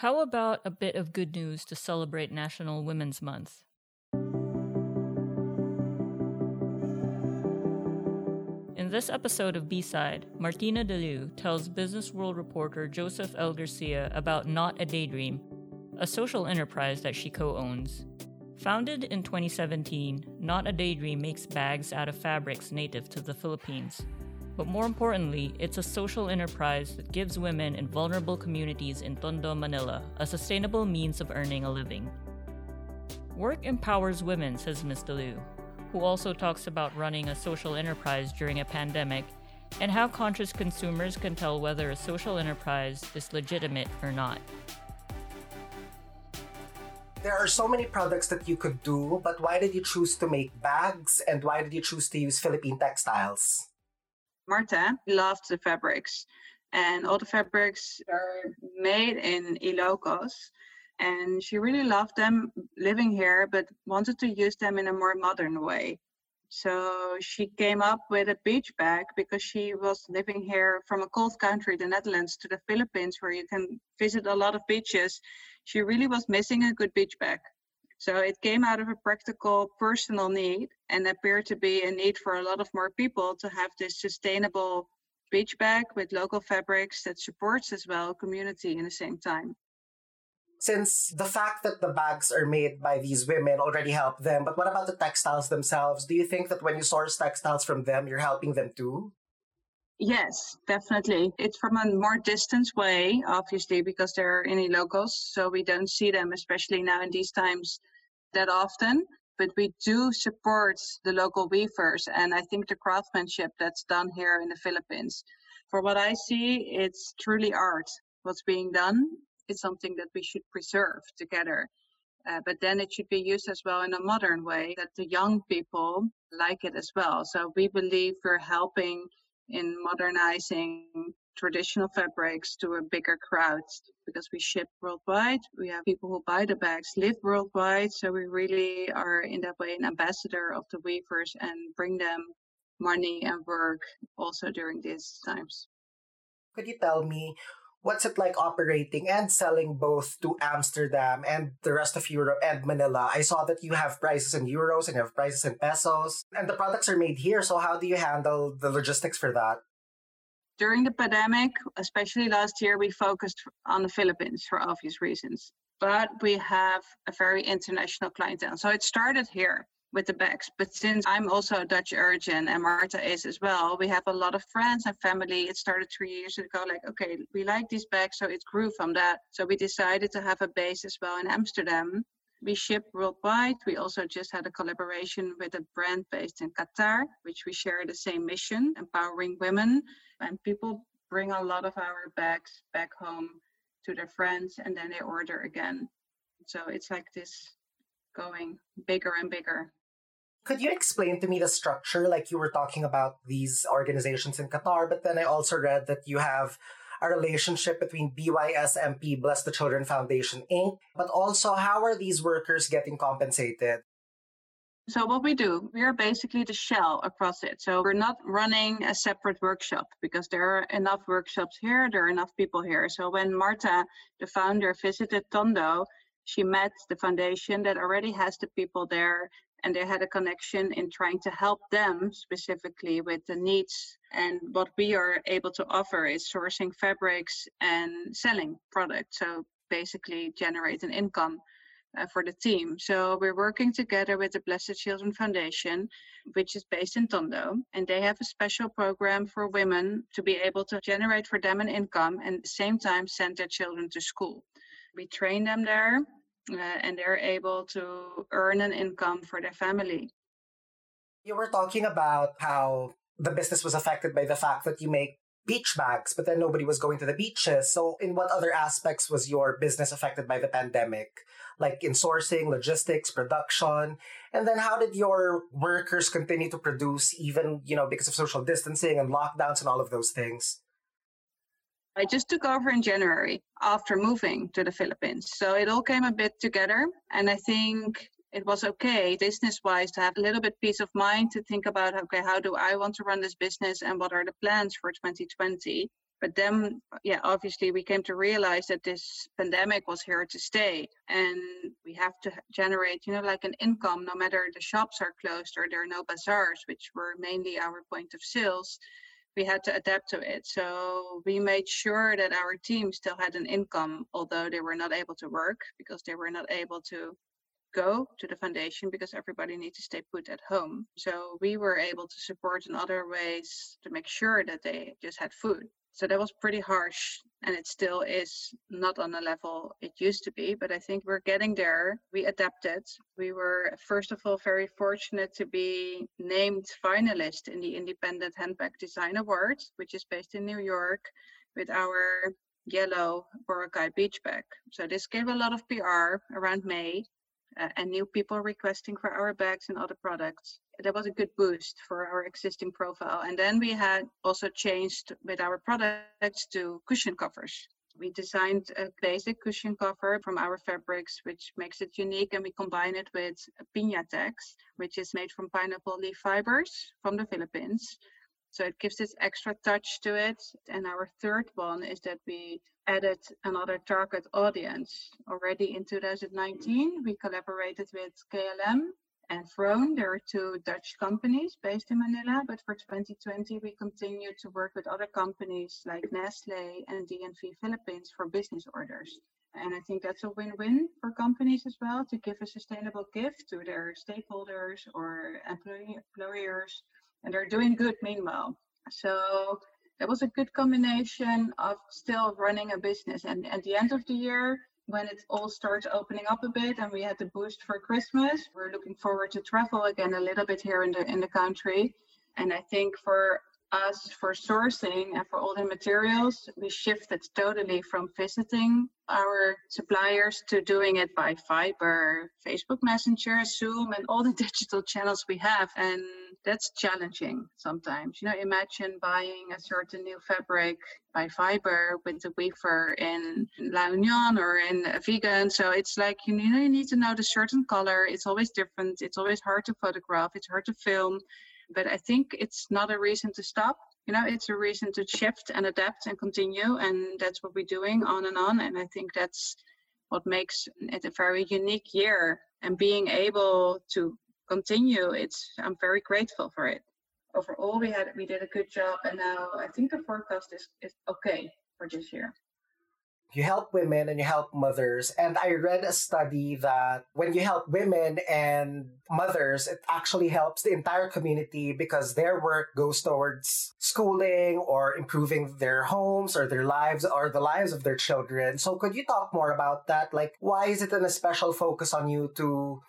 How about a bit of good news to celebrate National Women's Month? In this episode of B-Side, Martina Deliu tells Business World reporter Joseph L. Garcia about Not a Daydream, a social enterprise that she co owns. Founded in 2017, Not a Daydream makes bags out of fabrics native to the Philippines. But more importantly, it's a social enterprise that gives women in vulnerable communities in Tondo, Manila, a sustainable means of earning a living. Work empowers women, says Ms. Deliu, who also talks about running a social enterprise during a pandemic and how conscious consumers can tell whether a social enterprise is legitimate or not. There are so many products that you could do, but why did you choose to make bags and why did you choose to use Philippine textiles? Marta loved the fabrics, and all the fabrics are made in Ilocos. And she really loved them living here but wanted to use them in a more modern way. So she came up with a beach bag because she was living here from a cold country the netherlands to the philippines where you can visit a lot of beaches. She really was missing a good beach bag so it came out of a practical personal need and appeared to be a need for a lot of more people to have this sustainable beach bag with local fabrics that supports as well community in the same time since the fact that the bags are made by these women already help them, but what about the textiles themselves? Do you think that when you source textiles from them, you're helping them too? Yes, definitely. It's from a more distant way, obviously, because there are any locals, so we don't see them, especially now in these times, that often. But we do support the local weavers, and I think the craftsmanship that's done here in the Philippines. For what I see, it's truly art what's being done is something that we should preserve together. Uh, but then it should be used as well in a modern way that the young people like it as well. So we believe we're helping in modernizing traditional fabrics to a bigger crowd because we ship worldwide. We have people who buy the bags live worldwide. So we really are in that way an ambassador of the weavers and bring them money and work also during these times. Could you tell me what's it like operating and selling both to Amsterdam and the rest of Europe and Manila? I saw that you have prices in euros and you have prices in pesos, and the products are made here. So, how do you handle the logistics for that? During the pandemic, especially last year, we focused on the Philippines for obvious reasons. But we have a very international clientele. So it started here with the bags. But since I'm also a Dutch origin and Marta is as well, we have a lot of friends and family. It started three years ago, like, okay, we like these bags. So it grew from that. So we decided to have a base as well in Amsterdam. We ship worldwide. We also just had a collaboration with a brand based in Qatar, which we share the same mission, empowering women. And people bring a lot of our bags back home to their friends and then they order again. So it's like this going bigger and bigger. Could you explain to me the structure? Like you were talking about these organizations in Qatar, but then I also read that you have a relationship between BYSMP, Bless the Children Foundation Inc., but also how are these workers getting compensated? So what we do, we are basically the shell across it. So we're not running a separate workshop because there are enough workshops here, there are enough people here. So when Marta, the founder, visited Tondo, she met the foundation that already has the people there and they had a connection in trying to help them specifically with the needs. And what we are able to offer is sourcing fabrics and selling products. So basically generate an income uh, for the team. So we're working together with the Blessed Children Foundation, which is based in Tondo, and they have a special program for women to be able to generate for them an income and at the same time send their children to school. We train them there uh, and they're able to earn an income for their family. You were talking about how the business was affected by the fact that you make beach bags, but then nobody was going to the beaches. So, in what other aspects was your business affected by the pandemic? Like in sourcing, logistics, production? And then how did your workers continue to produce even, you know, because of social distancing and lockdowns and all of those things? I just took over in January after moving to the Philippines. So it all came a bit together. And I think it was okay business wise to have a little bit peace of mind to think about okay, how do I want to run this business and what are the plans for 2020? But then, yeah, obviously we came to realize that this pandemic was here to stay and we have to generate, you know, like an income no matter the shops are closed or there are no bazaars, which were mainly our point of sales. We had to adapt to it. So we made sure that our team still had an income, although they were not able to work because they were not able to go to the foundation because everybody needs to stay put at home. So we were able to support in other ways to make sure that they just had food. So that was pretty harsh and it still is not on the level it used to be, but I think we're getting there. We adapted. We were, first of all, very fortunate to be named finalist in the Independent Handbag Design Awards, which is based in New York, with our yellow Boracay beach bag. So this gave a lot of PR around May uh, and new people requesting for our bags and other products. That was a good boost for our existing profile. And then we had also changed with our products to cushion covers. We designed a basic cushion cover from our fabrics, which makes it unique, and we combine it with Piñatex, which is made from pineapple leaf fibers from the Philippines. So it gives this extra touch to it. And our third one is that we added another target audience. Already in 2019, we collaborated with KLM and Vroon. There are two Dutch companies based in Manila, but for 2020, we continue to work with other companies like Nestle and DNV Philippines for business orders. And I think that's a win-win for companies as well to give a sustainable gift to their stakeholders or employers, and they're doing good meanwhile. So it was a good combination of still running a business. And at the end of the year, when it all starts opening up a bit and we had the boost for Christmas, we're looking forward to travel again a little bit here in the in the country. And I think for us for sourcing and for all the materials, we shifted totally from visiting our suppliers to doing it by Viber, Facebook Messenger, Zoom, and all the digital channels we have. And that's challenging sometimes. You know, imagine buying a certain new fabric by Viber with the weaver in La Union or in Vigan. So it's like you know you need to know the certain color. It's always different. It's always hard to photograph. It's hard to film. But I think it's not a reason to stop. You know, it's a reason to shift and adapt and continue. And that's what we're doing on and on. And I think that's what makes it a very unique year. And being able to continue, it's I'm very grateful for it. Overall, we had we did a good job, and now I think the forecast is is okay for this year you help women and you help mothers. And I read a study that when you help women and mothers, it actually helps the entire community because their work goes towards schooling or improving their homes or their lives or the lives of their children. So could you talk more about that? Like, why is it an special focus on you to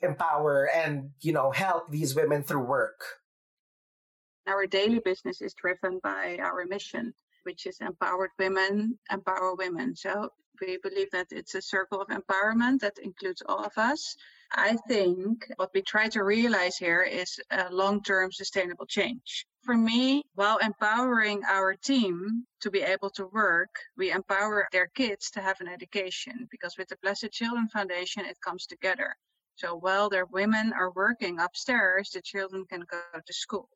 empower and, you know, help these women through work? Our daily business is driven by our mission which is empowered women empower women. So we believe that it's a circle of empowerment that includes all of us. I think what we try to realize here is a long term sustainable change. For me, while empowering our team to be able to work, we empower their kids to have an education because with the Blessed Children Foundation, it comes together. So while their women are working upstairs, the children can go to school.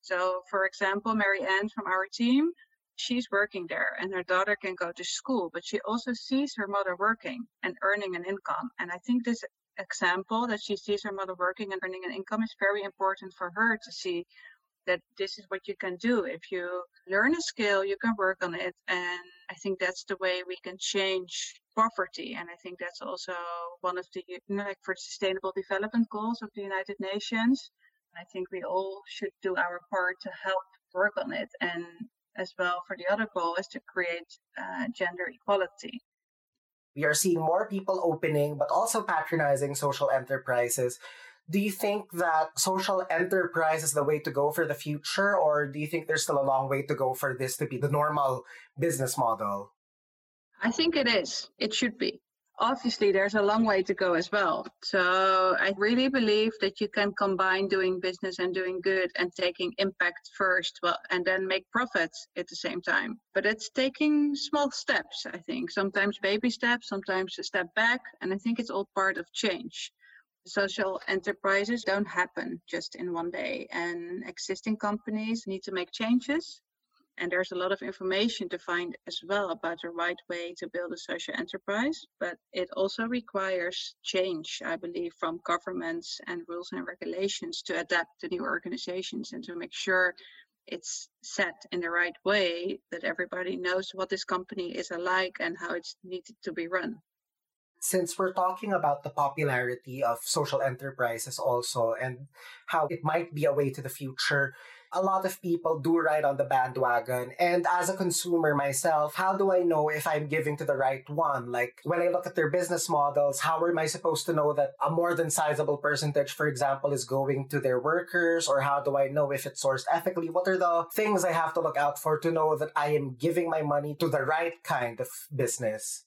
So, for example, Mary Ann from our team she's working there and her daughter can go to school, but she also sees her mother working and earning an income. And I think this example that she sees her mother working and earning an income is very important for her to see that this is what you can do. If you learn a skill, you can work on it. And I think that's the way we can change poverty. And I think that's also one of the, like for sustainable development goals of the United Nations. I think we all should do our part to help work on it and as well for the other goal is to create uh, gender equality. We are seeing more people opening, but also patronizing social enterprises. Do you think that social enterprise is the way to go for the future, or do you think there's still a long way to go for this to be the normal business model? I think it is. It should be obviously there's a long way to go as well. So I really believe that you can combine doing business and doing good and taking impact first, well, and then make profits at the same time. But it's taking small steps, I think. Sometimes baby steps, sometimes a step back, and I think it's all part of change. Social enterprises don't happen just in one day, and existing companies need to make changes And there's a lot of information to find as well about the right way to build a social enterprise. But it also requires change, I believe, from governments and rules and regulations to adapt to new organizations and to make sure it's set in the right way that everybody knows what this company is alike and how it's needed to be run since we're talking about the popularity of social enterprises also and how it might be a way to the future, a lot of people do ride on the bandwagon. And as a consumer myself, how do I know if I'm giving to the right one? Like when I look at their business models, how am I supposed to know that a more than sizable percentage, for example, is going to their workers? Or how do I know if it's sourced ethically? What are the things I have to look out for to know that I am giving my money to the right kind of business?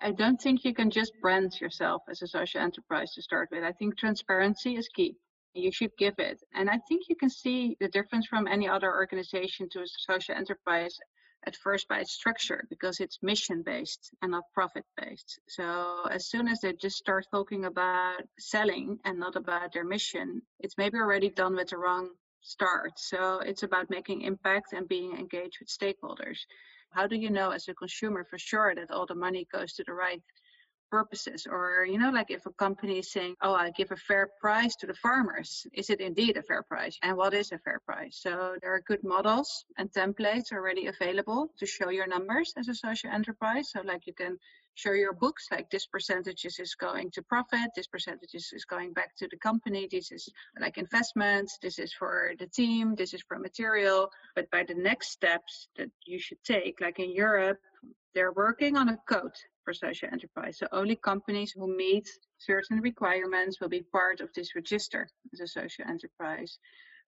I don't think you can just brand yourself as a social enterprise to start with. I think transparency is key. You should give it. And I think you can see the difference from any other organization to a social enterprise at first by its structure because it's mission based and not profit based. So as soon as they just start talking about selling and not about their mission, it's maybe already done with the wrong start. So it's about making impact and being engaged with stakeholders. How do you know as a consumer for sure that all the money goes to the right purposes? Or, you know, like if a company is saying, oh, I give a fair price to the farmers, is it indeed a fair price? And what is a fair price? So there are good models and templates already available to show your numbers as a social enterprise. So, like, you can show your books like this percentage is going to profit this percentage is going back to the company this is like investments this is for the team this is for material but by the next steps that you should take like in europe they're working on a code for social enterprise so only companies who meet certain requirements will be part of this register as a social enterprise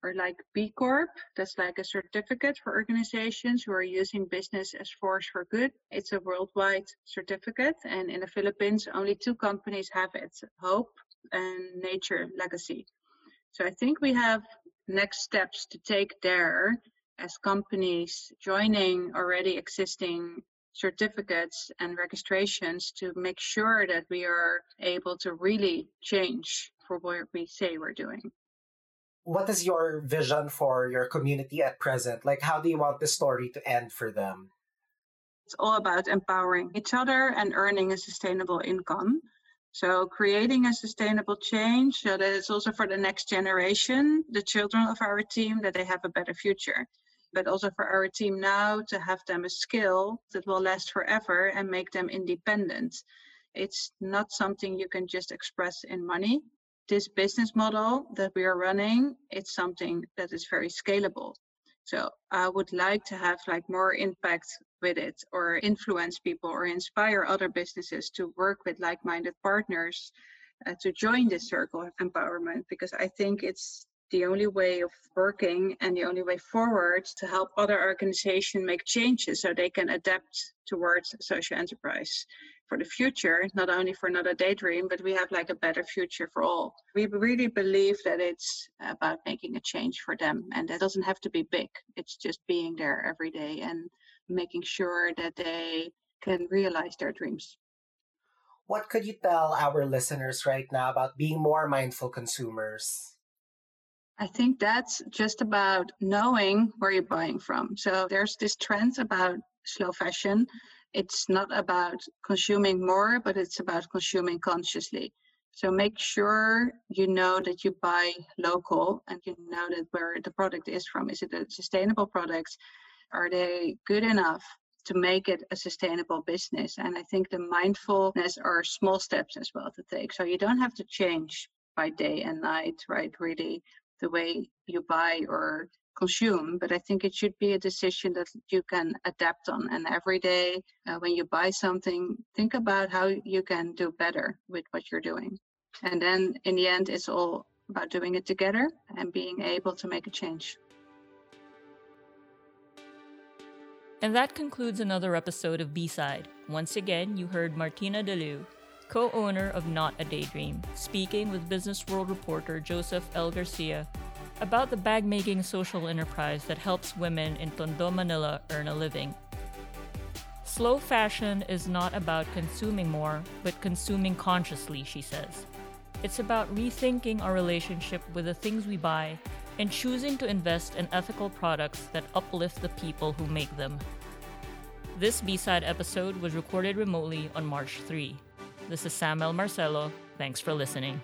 or like B Corp. That's like a certificate for organizations who are using business as force for good. It's a worldwide certificate, and in the Philippines, only two companies have it Hope and Nature Legacy. So I think we have next steps to take there as companies joining already existing certificates and registrations to make sure that we are able to really change for what we say we're doing what is your vision for your community at present? Like, how do you want the story to end for them? It's all about empowering each other and earning a sustainable income. So, creating a sustainable change so that it's also for the next generation, the children of our team, that they have a better future. But also for our team now to have them a skill that will last forever and make them independent. It's not something you can just express in money this business model that we are running, it's something that is very scalable. So I would like to have like more impact with it or influence people or inspire other businesses to work with like-minded partners uh, to join this circle of empowerment because I think it's the only way of working and the only way forward to help other organizations make changes so they can adapt towards social enterprise for the future, not only for Not a Daydream, but we have like a better future for all. We really believe that it's about making a change for them and that doesn't have to be big. It's just being there every day and making sure that they can realize their dreams. What could you tell our listeners right now about being more mindful consumers? I think that's just about knowing where you're buying from. So there's this trend about slow fashion it's not about consuming more, but it's about consuming consciously. So make sure you know that you buy local and you know that where the product is from. Is it a sustainable product? Are they good enough to make it a sustainable business? And I think the mindfulness are small steps as well to take. So you don't have to change by day and night, right? Really, the way you buy or consume, but I think it should be a decision that you can adapt on. And every day uh, when you buy something, think about how you can do better with what you're doing. And then in the end, it's all about doing it together and being able to make a change. And that concludes another episode of B Side. Once again, you heard Martina Delu, co owner of Not a Daydream, speaking with Business World reporter Joseph L. Garcia about the bag making social enterprise that helps women in Tondo, Manila earn a living. Slow fashion is not about consuming more, but consuming consciously, she says. It's about rethinking our relationship with the things we buy and choosing to invest in ethical products that uplift the people who make them. This B side episode was recorded remotely on March 3. This is Samuel Marcelo. Thanks for listening.